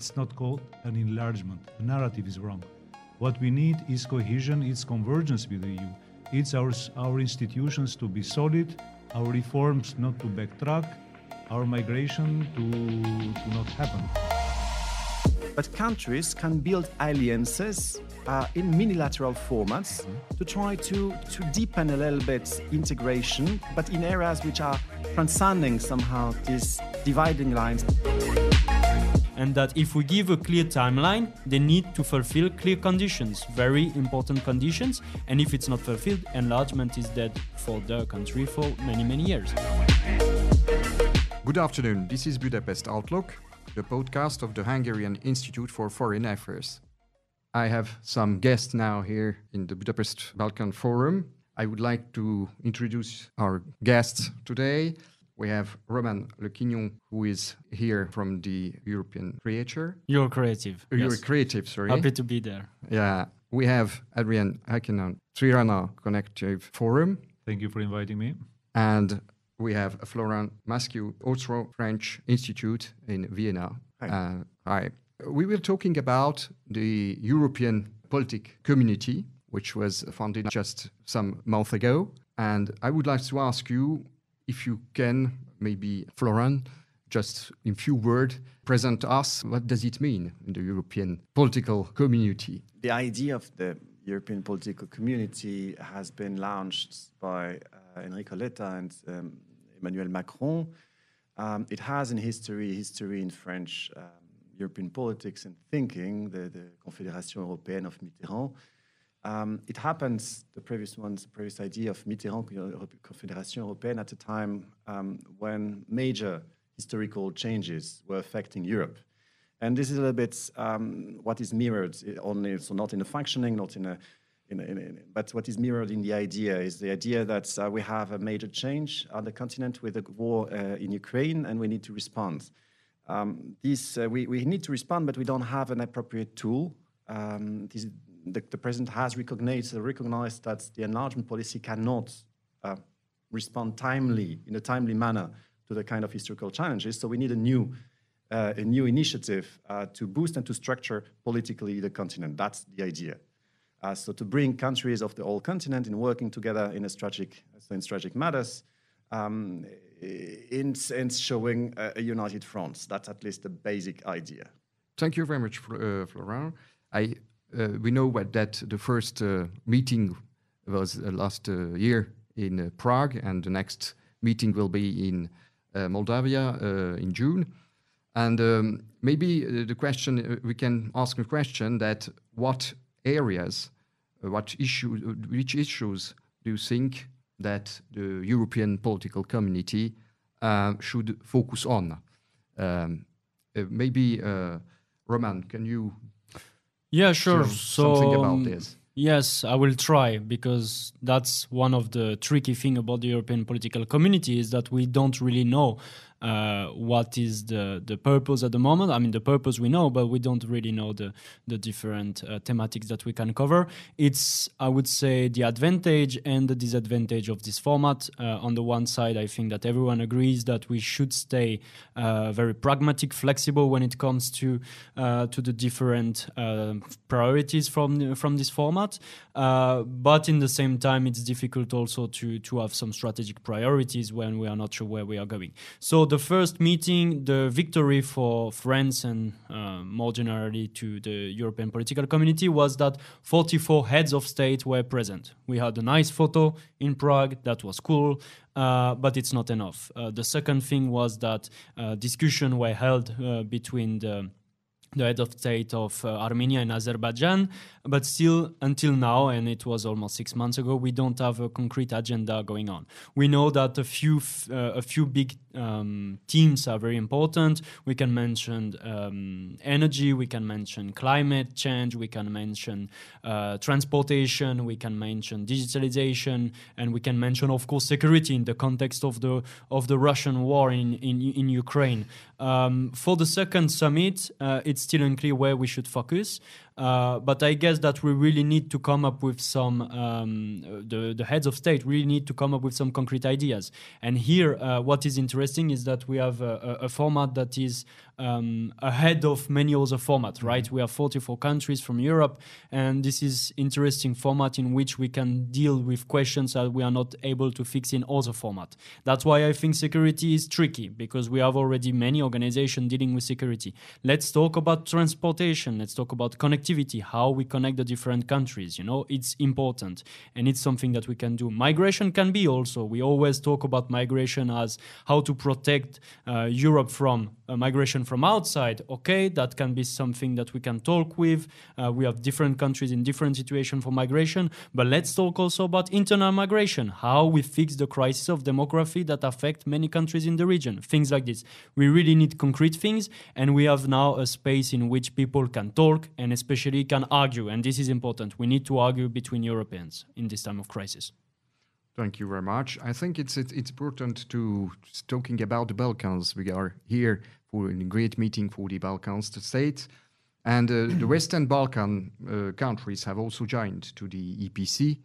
It's not called an enlargement. The narrative is wrong. What we need is cohesion, it's convergence with the EU. It's our, our institutions to be solid, our reforms not to backtrack, our migration to, to not happen. But countries can build alliances uh, in minilateral formats mm-hmm. to try to, to deepen a little bit integration, but in areas which are transcending somehow these dividing lines and that if we give a clear timeline, they need to fulfill clear conditions, very important conditions, and if it's not fulfilled, enlargement is dead for the country for many, many years. Good afternoon, this is Budapest Outlook, the podcast of the Hungarian Institute for Foreign Affairs. I have some guests now here in the Budapest Balkan Forum. I would like to introduce our guests today. We have Roman Lequignon, who is here from the European Creature. Euro Créative. Uh, Euro Créative, sorry. Happy to be there. Yeah. We have Ardian Hackaj, Tirana Connectivity Forum. Thank you for inviting me. And we have Florent Marciacq, Austro French Institute in Vienna. Hi. Uh, hi. We were talking about the European politic community, which was founded just some month ago. And I would like to ask you if you can, maybe Florent, just in few words, present us what does it mean in the European political community? The idea of the European political community has been launched by uh, Enrico Letta and um, Emmanuel Macron. Um, it has in history, history in French um, European politics and thinking, the, the Confédération Européenne of Mitterrand. Um, it happens, the previous one's the previous idea of Mitterrand, Confédération Européenne, at a time um, when major historical changes were affecting Europe. And this is a little bit um, what is mirrored only, so not in a functioning, not in a, in a, in a, but what is mirrored in the idea is the idea that uh, we have a major change on the continent with a war uh, in Ukraine and we need to respond. Um, this, uh, we, we need to respond, but we don't have an appropriate tool. Um, this, the, the, president has recognized, recognized that the enlargement policy cannot uh, respond timely, in a timely manner, to the kind of historical challenges. So we need a new, uh, a new initiative uh, to boost and to structure politically the continent. That's the idea. Uh, so to bring countries of the whole continent in working together in strategic, in strategic matters, um, in, in showing a, a, united front. That's at least the basic idea. Thank you very much, uh, Florent. I uh, we know what, that the first uh, meeting was uh, last year in Prague, and the next meeting will be in Moldavia in June. And um, maybe the question we can ask a question that what areas, what issues, which issues do you think that the European political community uh, should focus on? Um, uh, maybe, uh, Roman, can you yeah, sure. So, something about um, this. Yes, I will try because that's one of the tricky thing about the European political community is that we don't really know uh, what is the the purpose at the moment. I mean, the purpose we know, but we don't really know the the different uh, thematics that we can cover. It's I would say the advantage and the disadvantage of this format. Uh, on the one side, I think that everyone agrees that we should stay uh, very pragmatic, flexible when it comes to uh, to the different uh, priorities from from this format. but in the same time, it's difficult also to to have some strategic priorities when we are not sure where we are going. So the first meeting, the victory for France and uh, more generally to the European political community was that 44 heads of state were present. We had a nice photo in Prague, that was cool, uh, but it's not enough. Uh, the second thing was that uh, discussion were held uh, between the the head of state of uh, Armenia and Azerbaijan. But still, until now, and it was almost six months ago, we don't have a concrete agenda going on. We know that a few f- uh, a few big um, teams are very important. We can mention um, energy, we can mention climate change, we can mention uh, transportation, we can mention digitalization, and we can mention, of course, security in the context of the of the Russian war in in, in Ukraine. Um, for the second summit, uh, it's still unclear where we should focus. Uh, but I guess that we really need to come up with some, um, the, the heads of state really need to come up with some concrete ideas. And here, uh, what is interesting is that we have a, a format that is um, ahead of many other formats, right? We have 44 countries from Europe, and this is interesting format in which we can deal with questions that we are not able to fix in other format. That's why I think security is tricky because we have already many organizations dealing with security. Let's talk about transportation. Let's talk about connectivity, how we connect the different countries. You know, it's important and it's something that we can do. Migration can be also. We always talk about migration as how to protect uh, Europe from migration from outside. Okay, that can be something that we can talk with. Uh, we have different countries in different situations for migration, but let's talk also about internal migration, how we fix the crisis of demography that affect many countries in the region, things like this. We really need concrete things, and we have now a space in which people can talk and especially can argue, and this is important. We need to argue between Europeans in this time of crisis. Thank you very much. I think it's it's, it's important to talking about the Balkans. We are here for a great meeting for the Balkans states, and uh, the Western Balkan uh, countries have also joined to the EPC.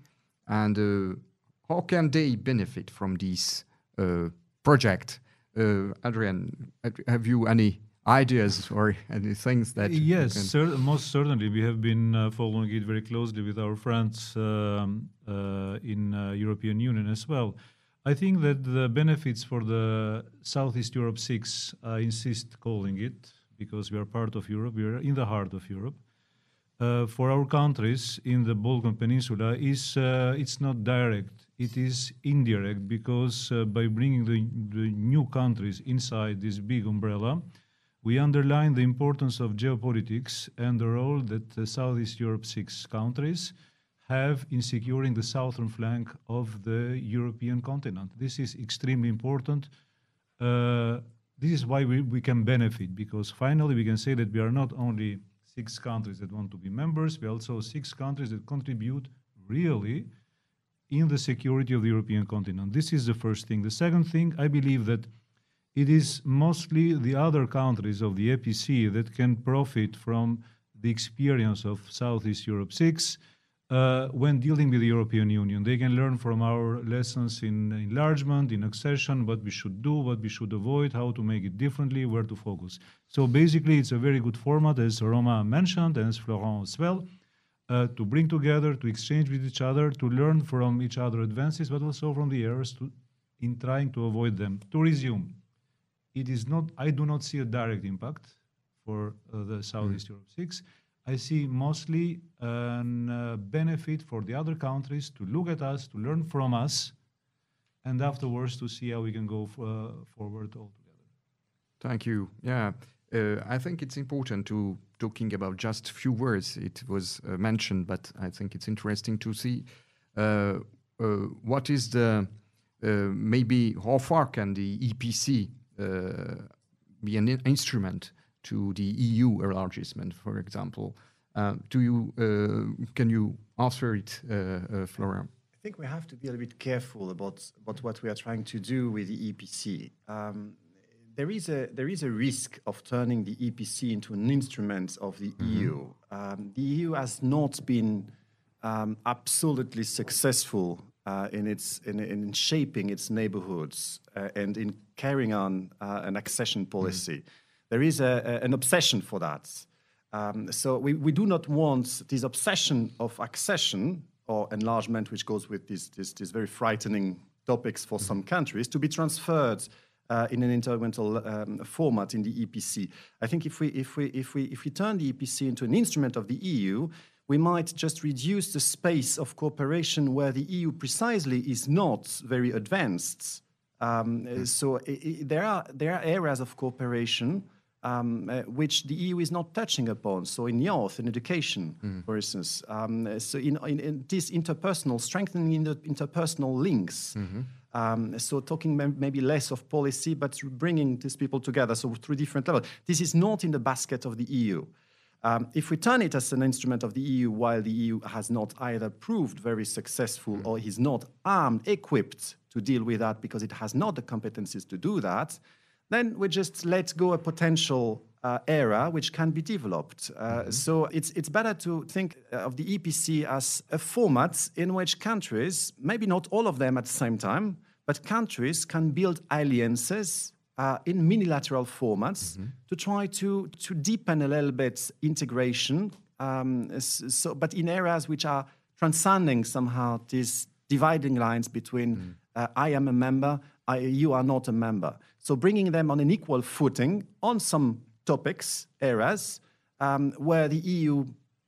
And uh, how can they benefit from this uh, project? Uh, Adrian, have you any ideas or any things that yes cer most certainly. We have been uh, following it very closely with our friends um, uh, in uh, european union as well. I think that the benefits for the southeast europe 6 i insist calling it because we are part of europe we are in the heart of europe uh, for our countries in the balkan peninsula is uh, it's not direct it is indirect because uh, by bringing the, the new countries inside this big umbrella we underline the importance of geopolitics and the role that the Southeast Europe six countries have in securing the southern flank of the European continent. This is extremely important. Uh, this is why we, we can benefit, because finally we can say that we are not only six countries that want to be members, we are also six countries that contribute really in the security of the European continent. This is the first thing. The second thing, I believe that it is mostly the other countries of the EPC that can profit from the experience of Southeast Europe 6 uh, when dealing with the European Union. They can learn from our lessons in enlargement, in accession, what we should do, what we should avoid, how to make it differently, where to focus. So basically, it's a very good format, as Roma mentioned, and as Florent as well, uh, to bring together, to exchange with each other, to learn from each other advances, but also from the errors to, in trying to avoid them. To resume, it is not, I do not see a direct impact for uh, the Southeast mm. Europe 6. I see mostly a uh, benefit for the other countries to look at us, to learn from us, and afterwards to see how we can go uh, forward all together. Thank you. Yeah, uh, I think it's important to talking about just few words. It was uh, mentioned, but I think it's interesting to see uh, what is the maybe how far can the EPC be an instrument to the EU enlargement, for example. Uh, do you uh, can you answer it, Florian? I think we have to be a little bit careful about, about what we are trying to do with the EPC. Um, there is a there is a risk of turning the EPC into an instrument of the mm-hmm. EU. Um, the EU has not been um, absolutely successful uh, in its in, in, shaping its neighborhoods uh, and in carrying on uh, an accession policy. Mm. There is a, a, an obsession for that. Um, so we, we do not want this obsession of accession or enlargement, which goes with these, these, these very frightening topics for some countries, to be transferred uh, in an intergovernmental um, format in the EPC. I think if we, if, we, if, we, if we turn the EPC into an instrument of the EU, we might just reduce the space of cooperation where the EU precisely is not very advanced. Um, mm. So it, it, there, are, there are areas of cooperation um, uh, which the EU is not touching upon. So in youth, in education, mm. for instance. Um, so in, in, in, this interpersonal, strengthening in the interpersonal links. Mm-hmm. Um, so talking maybe less of policy, but bringing these people together. So through different levels. This is not in the basket of the EU. Um, if we turn it as an instrument of the EU, while the EU has not either proved very successful or is not armed, equipped to deal with that because it has not the competencies to do that, then we just let go a potential uh, era which can be developed. Uh, mm-hmm. So it's, it's better to think of the EPC as a format in which countries, maybe not all of them at the same time, but countries can build alliances uh, in minilateral formats to try to, to deepen a little bit integration, um, so, but in areas which are transcending somehow these dividing lines between uh, I am a member, I, you are not a member. So bringing them on an equal footing on some topics, areas, um, where the EU,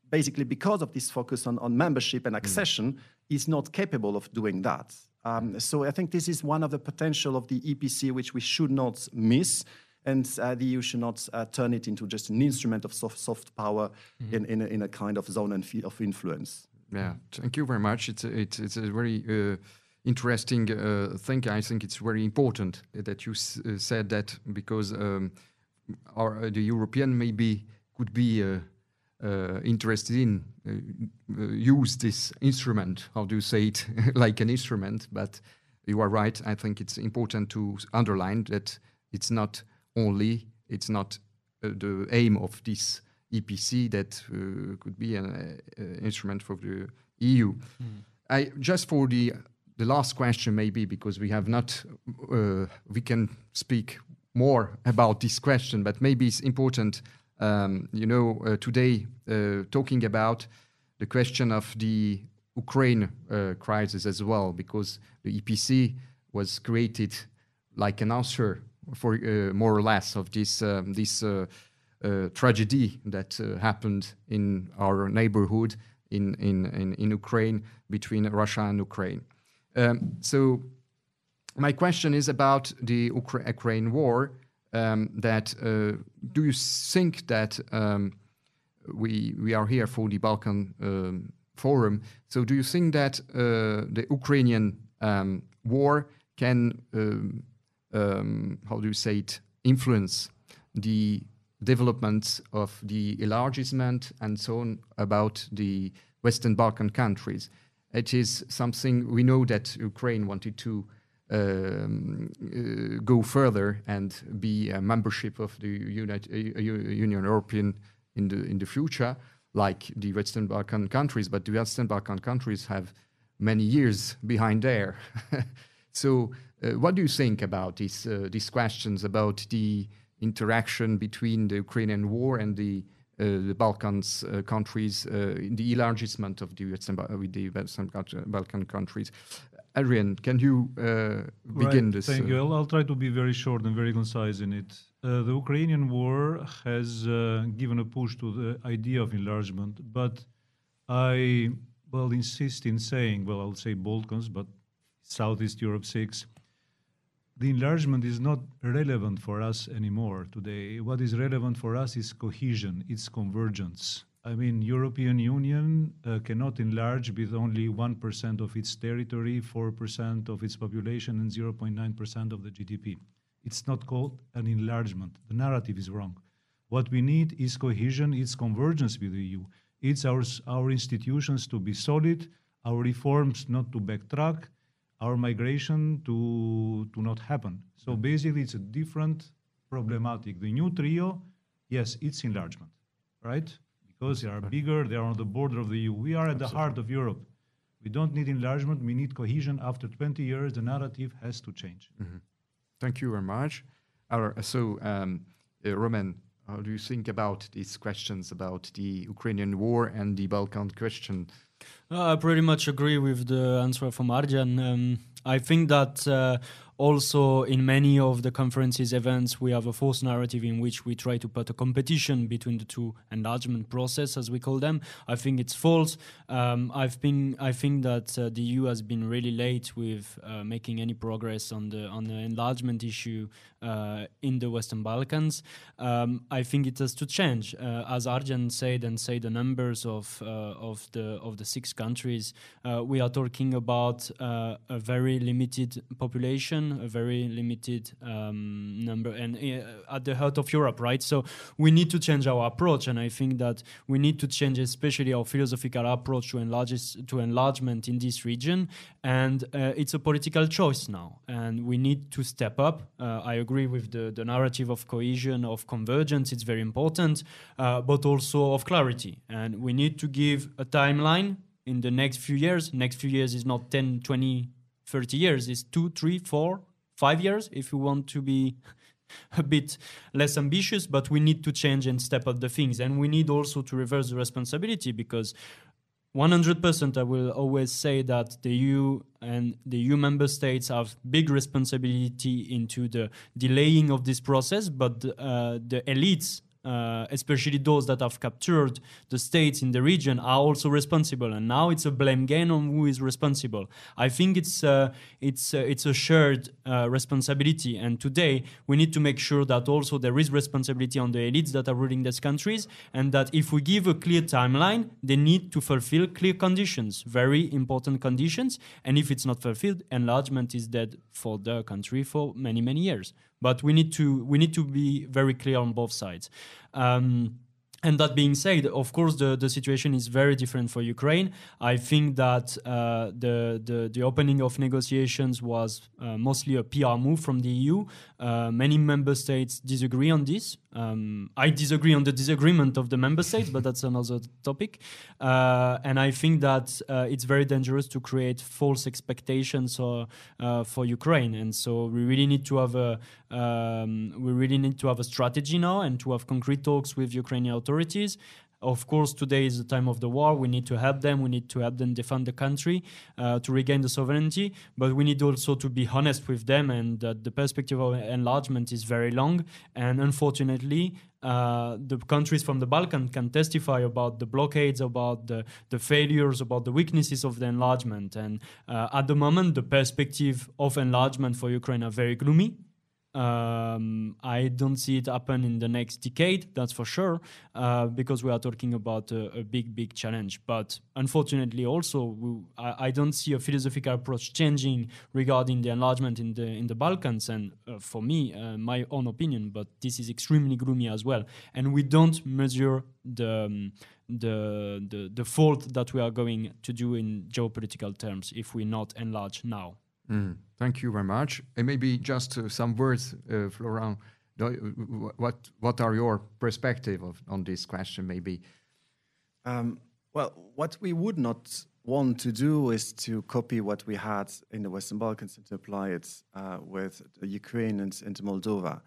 basically because of this focus on, on membership and accession, is not capable of doing that. Um, so I think this is one of the potential of the EPC which we should not miss. And uh, the EU should not uh, turn it into just an instrument of soft, soft power in, in, a, in a kind of zone and of influence. Yeah, thank you very much. It's a, it's, it's a very uh, interesting uh, thing. I think it's very important that you s- uh, said that because um, our, uh, the European maybe could be interested in uh, uh, use this instrument. How do you say it? like an instrument, but you are right. I think it's important to underline that it's not only it's not uh, the aim of this EPC that uh, could be an uh, uh, instrument for the EU. I just for the the last question maybe because we have not uh, we can speak more about this question, but maybe it's important. Um, you know, uh, today uh, talking about the question of the Ukraine uh, crisis as well, because the EPC was created like an answer for uh, more or less of this um, this uh, uh, tragedy that happened in our neighborhood in, in, in, in Ukraine between Russia and Ukraine. Um, so my question is about the Ukra- Ukraine war. Um, that uh, do you think that um, we we are here for the Balkan um, Forum? So do you think that uh, the Ukrainian um, war can um, um, how do you say it influence the development of the enlargement and so on about the Western Balkan countries? It is something we know that Ukraine wanted to um, uh, go further and be a membership of the United, uh, Union European in the in the future, like the Western Balkan countries. But the Western Balkan countries have many years behind there. so, uh, what do you think about these these questions about the interaction between the Ukrainian war and the uh, the Balkans uh, countries, uh, the enlargement of the Western, with the Western Balkan countries? Adrian, can you uh, begin right, this? Thank uh, you. I'll, I'll try to be very short and very concise in it. Uh, the Ukrainian war has uh, given a push to the idea of enlargement, but I will insist in saying, well, I'll say Balkans, but Southeast Europe 6, the enlargement is not relevant for us anymore today. What is relevant for us is cohesion, it's convergence. I mean, European Union uh, cannot enlarge with only 1% of its territory, 4% of its population, and 0.9% of the GDP. It's not called an enlargement. The narrative is wrong. What we need is cohesion, it's convergence with the EU. It's our, our institutions to be solid, our reforms not to backtrack, our migration to, to not happen. So basically, it's a different problematic. The new trio, yes, it's enlargement, right? Because they are bigger, they are on the border of the EU. We are at the heart of Europe. We don't need enlargement, we need cohesion. After 20 years, the narrative has to change. Thank you very much. Our- So, um, uh, Roman, how do you think about these questions about the Ukrainian war and the Balkan question? Uh, I pretty much agree with the answer from Arjan. Um, I think that uh, also in many of the conferences events we have a false narrative in which we try to put a competition between the two enlargement process as we call them. I think it's false. Um, i've been i think that uh, the eu has been really late with uh, making any progress on the on the enlargement issue uh, in the western balkans. Um, i think it has to change. Uh, as arjan said and say the numbers of uh, of the of the six countries uh, we are talking about a very limited population a very limited um, number and uh, at the heart of Europe, right? So we need to change our approach, and I think that we need to change, especially our philosophical approach to enlarge to enlargement in this region. And uh, it's a political choice now, and we need to step up. Uh, I agree with the the narrative of cohesion, of convergence. It's very important, uh, but also of clarity, and we need to give a timeline in the next few years. Next few years is not 10, 20 30 years is two, three, four, five years if you want to be a bit less ambitious, but we need to change and step up the things. And we need also to reverse the responsibility because 100% I will always say that the EU and the EU member states have big responsibility into the delaying of this process, but uh, the elites uh, especially those that have captured the states in the region, are also responsible. And now it's a blame game on who is responsible. I think it's uh, it's uh, it's a shared uh, responsibility. And today we need to make sure that also there is responsibility on the elites that are ruling these countries, and that if we give a clear timeline, they need to fulfill clear conditions, very important conditions. And if it's not fulfilled, enlargement is dead for the country for many many years. But we need to we need to be very clear on both sides. Um, and that being said, of course, the, the situation is very different for Ukraine. I think that uh, the, the, the opening of negotiations was uh, mostly a PR move from the EU. Uh, many member states disagree on this. Um, I disagree on the disagreement of the member states, but that's another topic. Uh, and I think that uh, it's very dangerous to create false expectations or, uh, for Ukraine. And so we really need to have a um, we really need to have a strategy now and to have concrete talks with Ukrainian authorities. Of course, today is the time of the war. We need to help them. We need to help them defend the country uh, to regain the sovereignty. But we need also to be honest with them, and that the perspective of enlargement is very long. And unfortunately, uh, the countries from the Balkan can testify about the blockades, about the, the failures, about the weaknesses of the enlargement. And uh, at the moment, the perspective of enlargement for Ukraine are very gloomy. Um, I don't see it happen in the next decade, that's for sure, uh, because we are talking about a, a, big, big challenge. But unfortunately, also, we, I, I, don't see a philosophical approach changing regarding the enlargement in the in the Balkans. And uh, for me, uh, my own opinion, but this is extremely gloomy as well. And we don't measure the um, the, the the fault that we are going to do in geopolitical terms if we not enlarge now. Mm, thank you very much. And maybe just uh, some words, uh, Florent. what what are your perspective of, on this question? Maybe. Um, well, what we would not want to do is to copy what we had in the Western Balkans and to apply it uh, with Ukraine and, and Moldova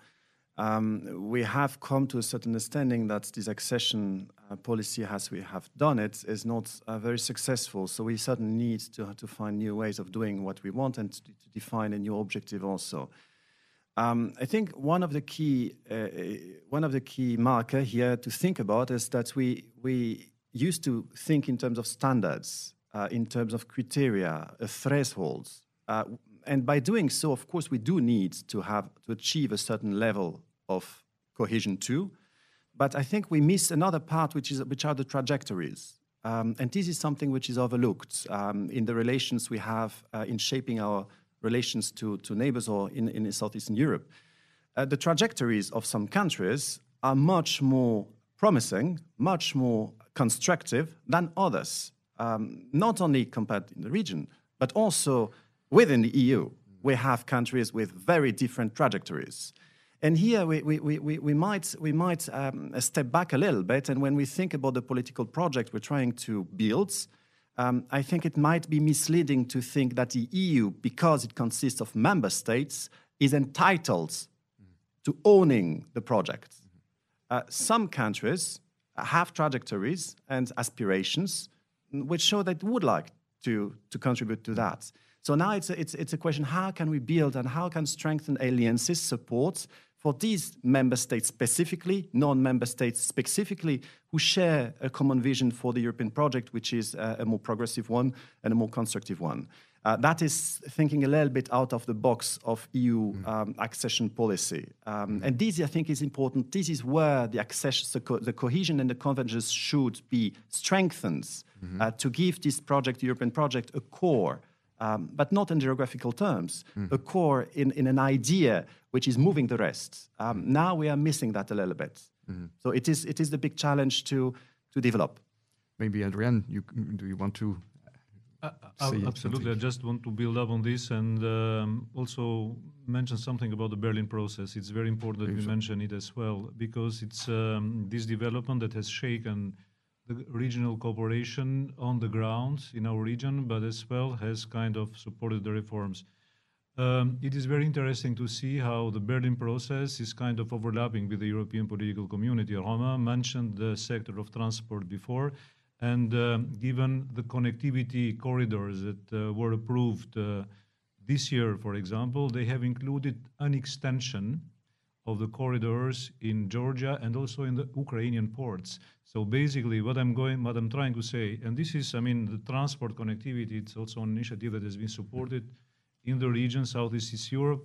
um, we have come to a certain understanding that this accession uh, policy, as we have done it, is not uh, very successful. So we certainly need to, to find new ways of doing what we want and to, to define a new objective also. Um, I think one of the key uh, one of the key marker here to think about is that we we used to think in terms of standards, uh, in terms of criteria, uh, thresholds, uh, and by doing so, of course, we do need to have to achieve a certain level of cohesion too. But I think we miss another part, which, is, which are the trajectories. Um, and this is something which is overlooked um, in the relations we have uh, in shaping our relations to, to neighbors or in, in Southeastern Europe. Uh, the trajectories of some countries are much more promising, much more constructive than others, um, not only compared in the region, but also within the EU. We have countries with very different trajectories. And here we, we, we, we might, we might um, step back a little bit. And when we think about the political project we're trying to build, um, I think it might be misleading to think that the EU, because it consists of member states, is entitled to owning the project. Uh, some countries have trajectories and aspirations which show that would like to, to contribute to that. So now it's a, it's, it's a question how can we build and how can strengthen alliances, support for these member states specifically, non-member states specifically, who share a common vision for the European project, which is a, a more progressive one and a more constructive one. Uh, that is thinking a little bit out of the box of EU mm. um, accession policy. Um, mm. And this, I think, is important. This is where the accession, the, co the cohesion and the convergence should be strengthened mm -hmm. uh, to give this project, the European project, a core um, but not in geographical terms, mm. a core in, in an idea which is moving the rest. Um, now we are missing that a little bit. Mm. So it is, it is the big challenge to, to develop. Maybe, Adrian, you, do you want to uh, uh, absolutely. Something? I just want to build up on this and um, also mention something about the Berlin process. It's very important that we mention it as well because it's um, this development that has shaken regional cooperation on the ground in our region, but as well has kind of supported the reforms. um, it is very interesting to see how the Berlin process is kind of overlapping with the European political community. Roma mentioned the sector of transport before, and um, given the connectivity corridors that uh, were approved uh, this year, for example, they have included an extension of the corridors in Georgia and also in the Ukrainian ports. So basically, what I'm going, what I'm trying to say, and this is, I mean, the transport connectivity. It's also an initiative that has been supported in the region Southeast East Europe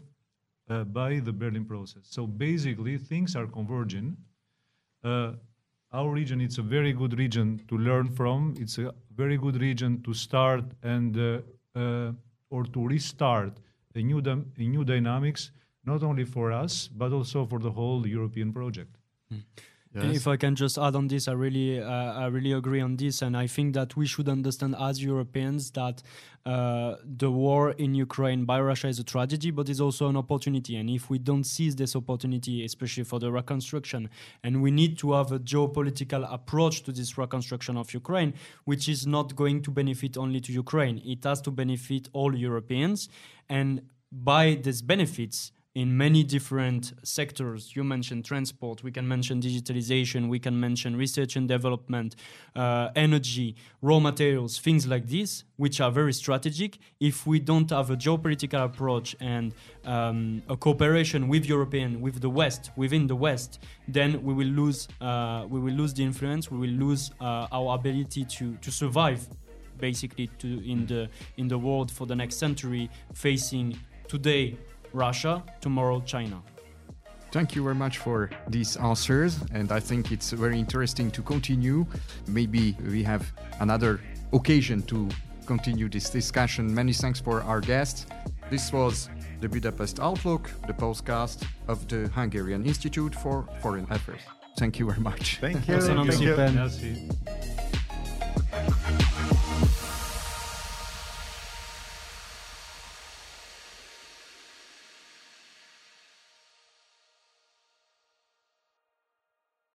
uh, by the Berlin process. So basically, things are converging. Uh, our region, it's a very good region to learn from. It's a very good region to start and uh, uh or to restart a new, a new dynamics not only for us, but also for the whole European project. Mm. Yes. If I can just add on this, I really, uh, I really agree on this, and I think that we should understand as Europeans that uh, the war in Ukraine by Russia is a tragedy, but it's also an opportunity. And if we don't seize this opportunity, especially for the reconstruction, and we need to have a geopolitical approach to this reconstruction of Ukraine, which is not going to benefit only to Ukraine, it has to benefit all Europeans, and by these benefits in many different sectors. You mentioned transport, we can mention digitalization, we can mention research and development, uh, energy, raw materials, things like this, which are very strategic. If we don't have a geopolitical approach and um, a cooperation with European, with the West, within the West, then we will lose, uh, we will lose the influence, we will lose uh, our ability to, to survive basically to in the in the world for the next century facing today Russia, tomorrow China. Thank you very much for these answers, and I think it's very interesting to continue. Maybe we have another occasion to continue this discussion. Many thanks for our guests. This was the Budapest Outlook, the podcast of the Hungarian Institute for Foreign Affairs. Thank you very much. Thank you. Thank you. Thank you.